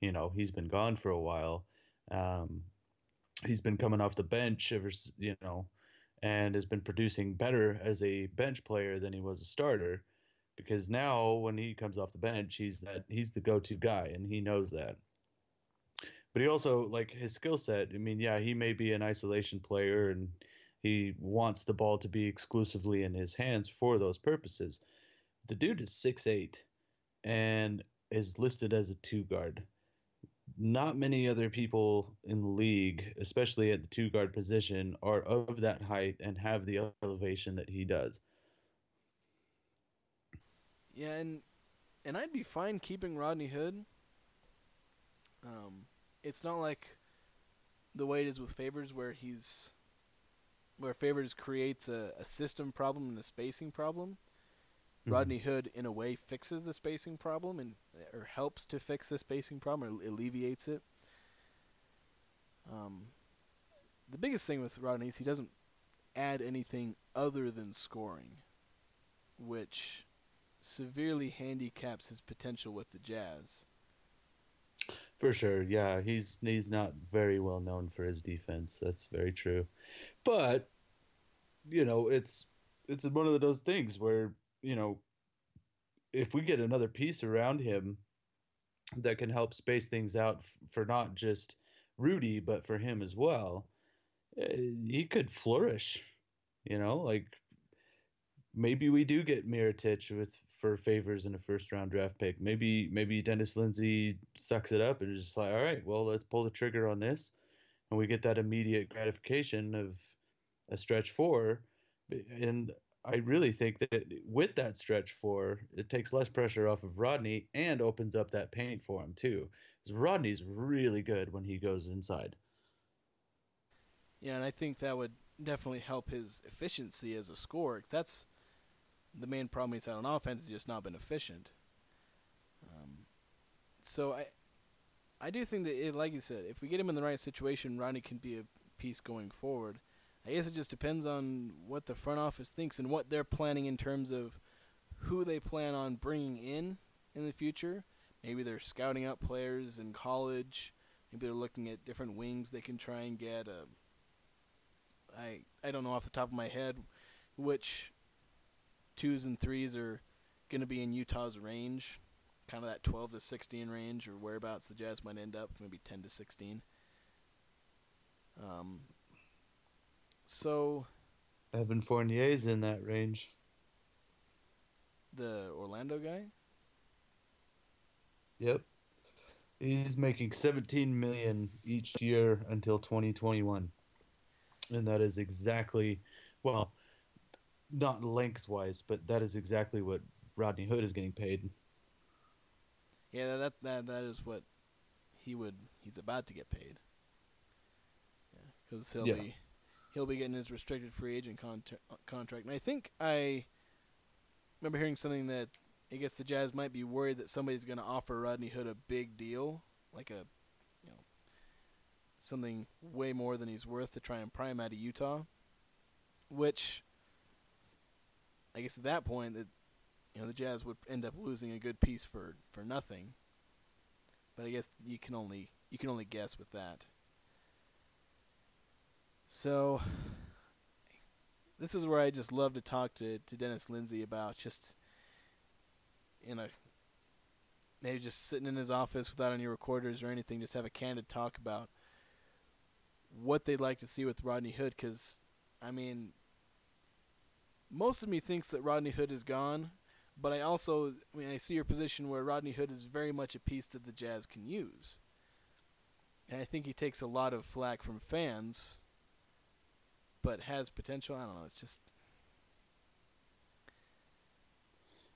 you know he's been gone for a while, um, he's been coming off the bench ever you know and has been producing better as a bench player than he was a starter because now when he comes off the bench he's that he's the go-to guy and he knows that. But he also like his skill set i mean yeah he may be an isolation player and he wants the ball to be exclusively in his hands for those purposes. The dude is six eight and is listed as a two guard not many other people in the league, especially at the two guard position, are of that height and have the elevation that he does. Yeah, and and I'd be fine keeping Rodney Hood. Um, it's not like the way it is with Favors, where he's where Favors creates a, a system problem and a spacing problem. Mm-hmm. Rodney Hood, in a way, fixes the spacing problem and or helps to fix the spacing problem or alleviates it. Um, the biggest thing with Rodney is he doesn't add anything other than scoring, which severely handicaps his potential with the Jazz. For sure, yeah, he's he's not very well known for his defense. That's very true, but you know, it's it's one of those things where you know, if we get another piece around him that can help space things out f- for not just Rudy, but for him as well, uh, he could flourish. You know, like maybe we do get Mirotic with for favors in a first round draft pick. Maybe maybe Dennis Lindsey sucks it up and is just like, all right, well let's pull the trigger on this, and we get that immediate gratification of a stretch four. And I really think that with that stretch four, it takes less pressure off of Rodney and opens up that paint for him too. Because Rodney's really good when he goes inside. Yeah, and I think that would definitely help his efficiency as a scorer. Cause that's the main problem he's had on offense. He's just not been efficient. Um, so I, I do think that, it, like you said, if we get him in the right situation, Rodney can be a piece going forward. I guess it just depends on what the front office thinks and what they're planning in terms of who they plan on bringing in in the future. Maybe they're scouting out players in college. Maybe they're looking at different wings they can try and get. Uh, I I don't know off the top of my head which twos and threes are going to be in Utah's range, kind of that 12 to 16 range or whereabouts the Jazz might end up, maybe 10 to 16. Um, so, Evan Fournier's in that range. The Orlando guy. Yep. He's making 17 million each year until 2021. And that is exactly well, not lengthwise, but that is exactly what Rodney Hood is getting paid. Yeah, that that that is what he would he's about to get paid. Yeah, cuz he'll yeah. be he'll be getting his restricted free agent contra- contract. And I think I remember hearing something that I guess the Jazz might be worried that somebody's going to offer Rodney Hood a big deal, like a you know something way more than he's worth to try and pry him out of Utah. Which I guess at that point that you know the Jazz would end up losing a good piece for for nothing. But I guess you can only you can only guess with that. So this is where I just love to talk to, to Dennis Lindsey about just you know maybe just sitting in his office without any recorders or anything, just have a candid talk about what they'd like to see with Rodney Hood. Because I mean, most of me thinks that Rodney Hood is gone, but I also I mean I see your position where Rodney Hood is very much a piece that the Jazz can use. And I think he takes a lot of flack from fans but has potential. I don't know. It's just.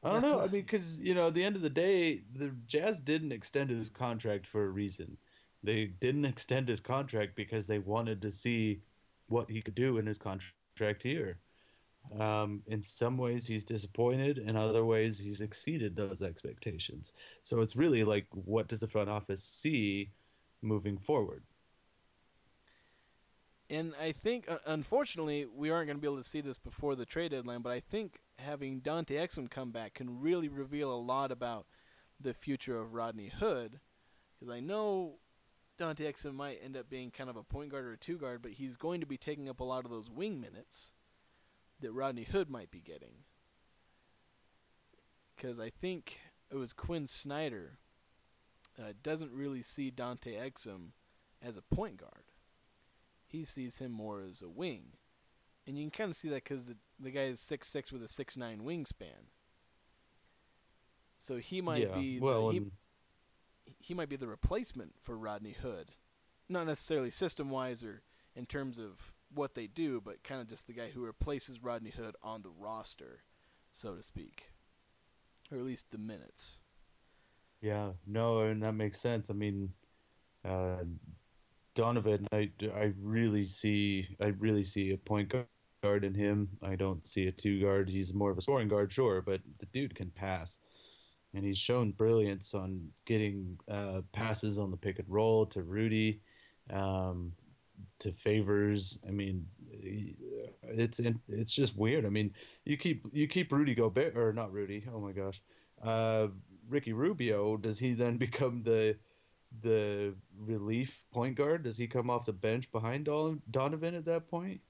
I don't know. I mean, because you know, at the end of the day, the Jazz didn't extend his contract for a reason. They didn't extend his contract because they wanted to see what he could do in his contract here. Um, in some ways, he's disappointed. In other ways, he's exceeded those expectations. So it's really like, what does the front office see moving forward? And I think, uh, unfortunately, we aren't going to be able to see this before the trade deadline. But I think having Dante Exum come back can really reveal a lot about the future of Rodney Hood, because I know Dante Exum might end up being kind of a point guard or a two guard, but he's going to be taking up a lot of those wing minutes that Rodney Hood might be getting. Because I think it was Quinn Snyder uh, doesn't really see Dante Exum as a point guard he sees him more as a wing. And you can kind of see that because the, the guy is six six with a six nine wingspan. So he might yeah. be well, the, he, he might be the replacement for Rodney Hood, not necessarily system wise or in terms of what they do, but kind of just the guy who replaces Rodney Hood on the roster, so to speak, or at least the minutes. Yeah, no, and that makes sense. I mean, uh, Donovan, I, I really see I really see a point guard in him. I don't see a two guard. He's more of a scoring guard, sure, but the dude can pass, and he's shown brilliance on getting uh, passes on the pick and roll to Rudy, um, to Favors. I mean, it's it's just weird. I mean, you keep you keep Rudy Gobert or not Rudy? Oh my gosh, uh, Ricky Rubio. Does he then become the the relief point guard? Does he come off the bench behind Donovan at that point?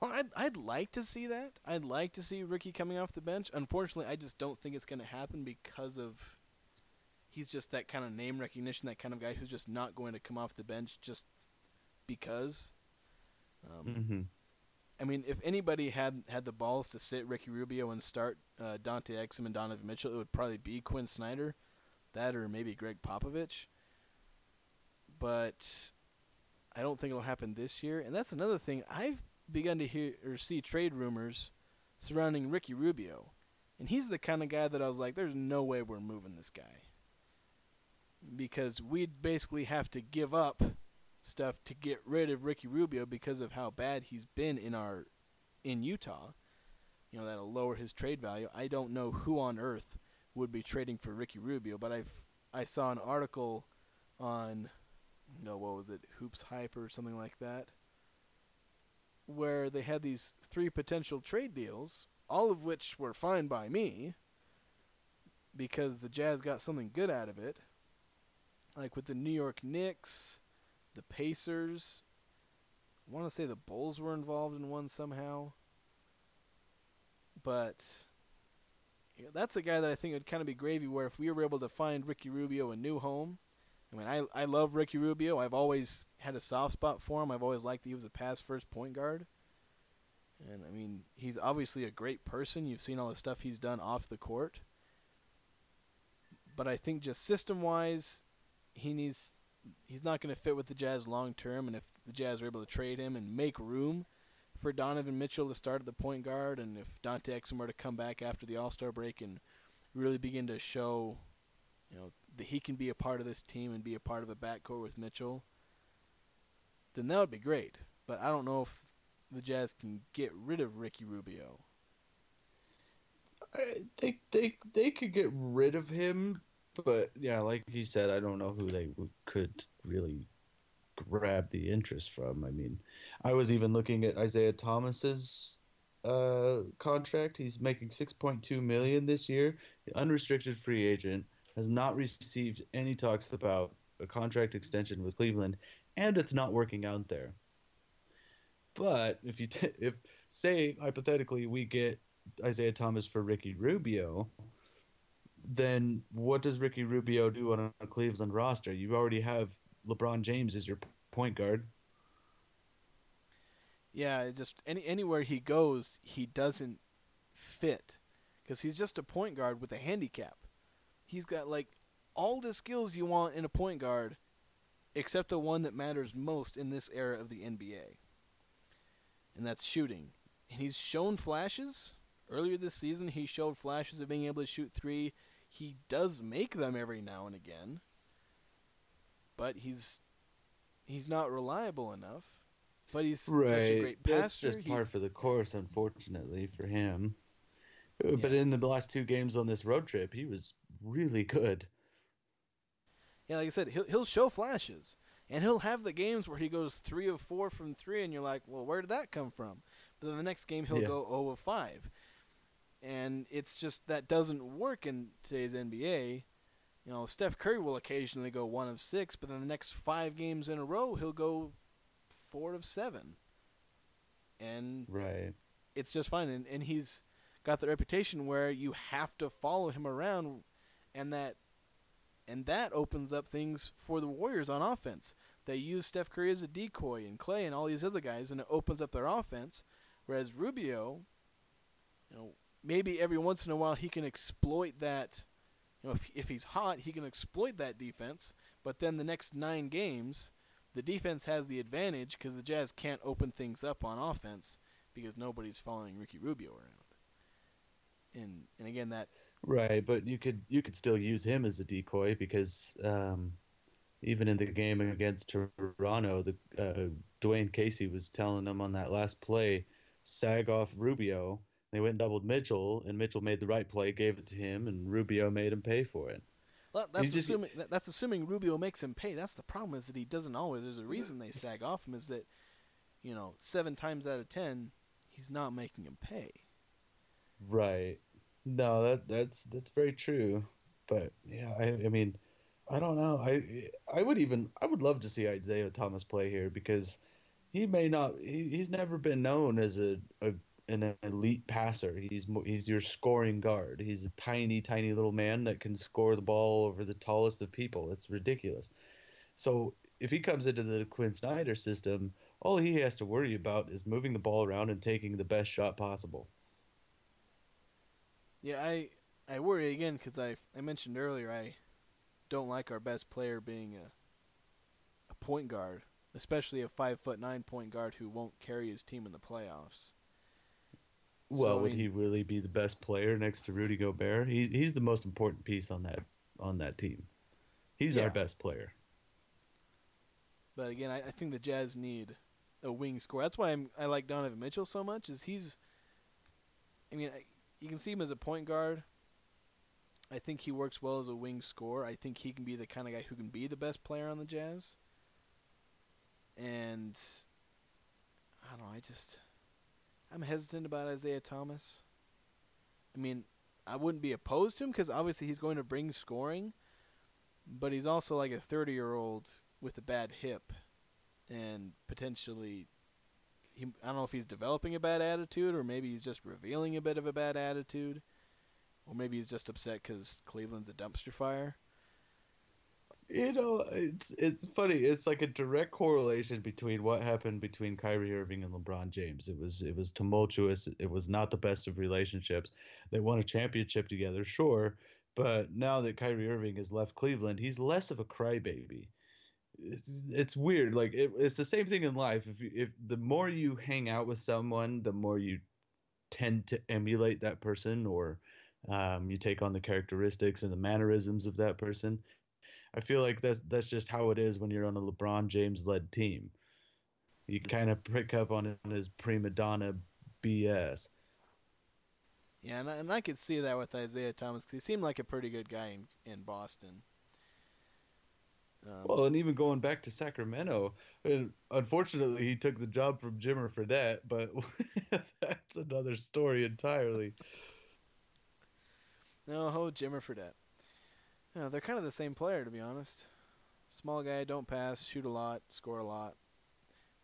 Well, I'd, I'd like to see that. I'd like to see Ricky coming off the bench. Unfortunately, I just don't think it's going to happen because of he's just that kind of name recognition, that kind of guy who's just not going to come off the bench just because. Um, mm-hmm. I mean, if anybody had had the balls to sit Ricky Rubio and start uh, Dante Exum and Donovan Mitchell, it would probably be Quinn Snyder that or maybe Gregg Popovich. But I don't think it'll happen this year. And that's another thing. I've begun to hear or see trade rumors surrounding Ricky Rubio. And he's the kind of guy that I was like, there's no way we're moving this guy. Because we'd basically have to give up stuff to get rid of Ricky Rubio because of how bad he's been in our in Utah. You know, that'll lower his trade value. I don't know who on earth would be trading for Ricky Rubio, but I I saw an article on no what was it Hoops Hype or something like that where they had these three potential trade deals, all of which were fine by me because the Jazz got something good out of it. Like with the New York Knicks, the Pacers, I want to say the Bulls were involved in one somehow. But that's a guy that I think would kind of be gravy. Where if we were able to find Ricky Rubio a new home, I mean, I I love Ricky Rubio. I've always had a soft spot for him. I've always liked that he was a pass first point guard. And I mean, he's obviously a great person. You've seen all the stuff he's done off the court. But I think just system wise, he needs he's not going to fit with the Jazz long term. And if the Jazz are able to trade him and make room for Donovan Mitchell to start at the point guard, and if Dante Exum were to come back after the All Star break and really begin to show, you know, that he can be a part of this team and be a part of a backcourt with Mitchell, then that would be great. But I don't know if the Jazz can get rid of Ricky Rubio. I, they they they could get rid of him, but yeah, like you said, I don't know who they could really grab the interest from. I mean, I was even looking at Isaiah Thomas's uh, contract. He's making 6.2 million this year. The unrestricted free agent has not received any talks about a contract extension with Cleveland, and it's not working out there. But if you t- if say hypothetically we get Isaiah Thomas for Ricky Rubio, then what does Ricky Rubio do on a Cleveland roster? You already have LeBron James as your point guard. Yeah, just any anywhere he goes, he doesn't fit because he's just a point guard with a handicap. He's got like all the skills you want in a point guard, except the one that matters most in this era of the NBA, and that's shooting. And he's shown flashes earlier this season. He showed flashes of being able to shoot three. He does make them every now and again, but he's he's not reliable enough. But he's right. such a great pastor. That's passer. just par He's- for the course, unfortunately for him. Uh, But in the last two games on this road trip, he was really good. Yeah, like I said, he'll he'll show flashes, and he'll have the games where he goes three of four from three, and you're like, well, where did that come from? But then the next game he'll Yeah. go zero of five, and it's just that doesn't work in today's NBA. You know, Steph Curry will occasionally go one of six, but then the next five games in a row he'll go four of seven, and Right. it's just fine. And, and he's got the reputation where you have to follow him around, and that and that opens up things for the Warriors on offense. They use Steph Curry as a decoy and Klay and all these other guys, and it opens up their offense. Whereas Rubio, you know, maybe every once in a while he can exploit that. You know, if if he's hot, he can exploit that defense. But then the next nine games, the defense has the advantage because the Jazz can't open things up on offense because nobody's following Ricky Rubio around. And and again that Right, but you could you could still use him as a decoy because um, even in the game against Toronto, the uh, Dwane Casey was telling them on that last play, sag off Rubio. They went and doubled Mitchell, and Mitchell made the right play, gave it to him, and Rubio made him pay for it. Well, that's just- assuming that, that's assuming Rubio makes him pay. That's the problem is that he doesn't always. There's a reason they sag off him is that you know seven times out of ten he's not making him pay. Right. No, that that's that's very true. But yeah, I I mean, I don't know. I I would even I would love to see Isaiah Thomas play here because he may not he, he's never been known as a, a an elite passer. He's he's your scoring guard. He's a tiny tiny little man that can score the ball over the tallest of people. It's ridiculous. So if he comes into the Quinn Snyder system, all he has to worry about is moving the ball around and taking the best shot possible. Yeah, I I worry again because I I mentioned earlier I don't like our best player being a a point guard, especially a five foot nine point guard who won't carry his team in the playoffs. So, Well, I would mean- he really be the best player next to Rudy Gobert? He's he's the most important piece on that on that team. He's Yeah. our best player. But again, I, I think the Jazz need a wing scorer. That's why I'm, I like Donovan Mitchell so much. Is he's, I mean, I, you can see him as a point guard. I think he works well as a wing scorer. I think he can be the kind of guy who can be the best player on the Jazz. And I don't know. I just I'm hesitant about Isaiah Thomas. I mean, I wouldn't be opposed to him because obviously he's going to bring scoring, but he's also like a 30 year old with a bad hip, and potentially, he I don't know if he's developing a bad attitude or maybe he's just revealing a bit of a bad attitude, or maybe he's just upset because Cleveland's a dumpster fire. You know, it's it's funny. It's like a direct correlation between what happened between Kyrie Irving and LeBron James. It was it was tumultuous. It was not the best of relationships. They won a championship together, sure, but now that Kyrie Irving has left Cleveland, he's less of a crybaby. It's, it's weird. Like it, it's the same thing in life. If you, if the more you hang out with someone, the more you tend to emulate that person, or um, you take on the characteristics and the mannerisms of that person. I feel like that's that's just how it is when you're on a LeBron James led team. You kind of pick up on his prima donna BS. Yeah, and I, and I could see that with Isaiah Thomas because he seemed like a pretty good guy in in Boston. Um, Well, and even going back to Sacramento, and unfortunately he took the job from Jimmer Fredette, but that's another story entirely. no, ho, Jimmer Fredette. No, they're kind of the same player to be honest. Small guy, don't pass, shoot a lot, score a lot.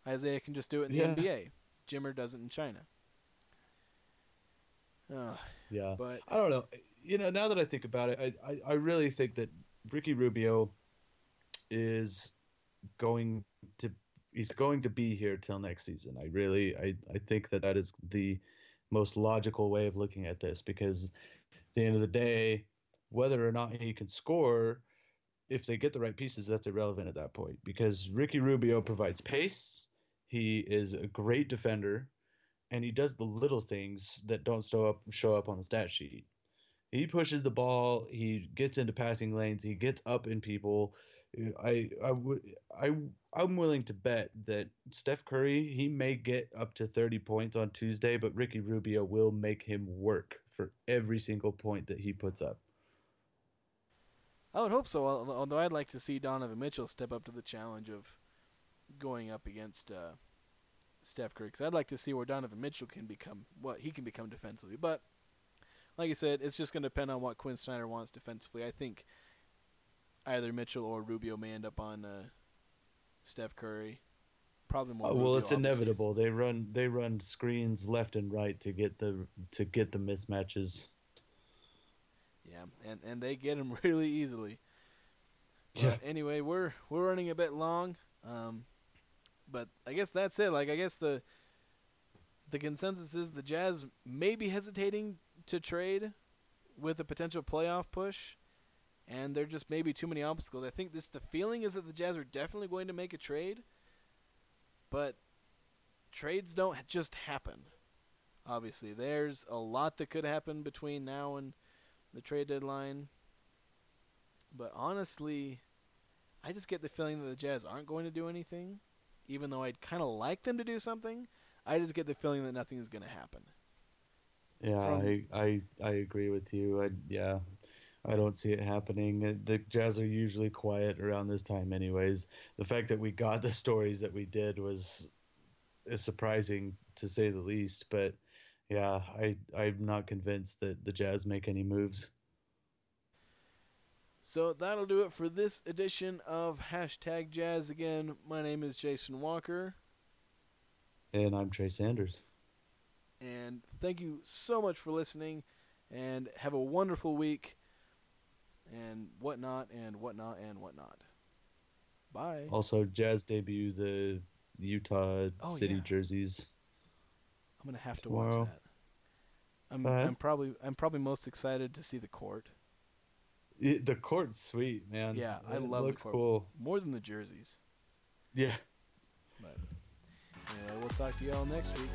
Isaiah can just do it in the NBA. Jimmer does it in China. Uh, Yeah. but I don't know. You know, now that I think about it, I, I, I really think that Ricky Rubio is going to he's going to be here till next season. I really I, I think that that is the most logical way of looking at this because at the end of the day, whether or not he can score, if they get the right pieces, that's irrelevant at that point because Ricky Rubio provides pace. He is a great defender, and he does the little things that don't show up show up on the stat sheet. He pushes the ball. He gets into passing lanes. He gets up in people. I I would I I'm willing to bet that Steph Curry he may get up to 30 points on Tuesday, but Ricky Rubio will make him work for every single point that he puts up. I would hope so. Although I'd like to see Donovan Mitchell step up to the challenge of going up against uh, Steph Curry, because I'd like to see where Donovan Mitchell can become, what he can become defensively. But like I said, it's just going to depend on what Quinn Snyder wants defensively. I think either Mitchell or Rubio may end up on uh, Steph Curry. Probably more. Uh, well, Rubio, it's inevitable. They run they run screens left and right to get the to get the mismatches. Yeah, and and they get them really easily. But Yeah. Anyway, we're we're running a bit long, um, but I guess that's it. Like I guess the the consensus is the Jazz may be hesitating to trade with a potential playoff push, and there just may be too many obstacles. I think this the feeling is that the Jazz are definitely going to make a trade, but trades don't just happen. Obviously, there's a lot that could happen between now and the trade deadline. But honestly, I just get the feeling that the Jazz aren't going to do anything, even though I'd kind of like them to do something. I just get the feeling that nothing is going to happen. Yeah, From- I, I I agree with you. I yeah, I don't see it happening. Uh, The Jazz are usually quiet around this time, anyways. The fact that we got the stories that we did was is surprising to say the least. But yeah, I I'm not convinced that the Jazz make any moves. So that'll do it for this edition of hashtag Jazz. Again, my name is Jason Walker, And I'm Trey Sanders. and thank you so much for listening. And have a wonderful week, and whatnot, and whatnot, and whatnot. Bye. Also, Jazz debut the Utah Oh, City yeah. jerseys. I'm gonna have to watch that. I'm but I'm probably I'm probably most excited to see the court. It, the court's sweet, man. Yeah, it I love looks cool more than the jerseys. Yeah. But anyway, we'll talk to y'all next week.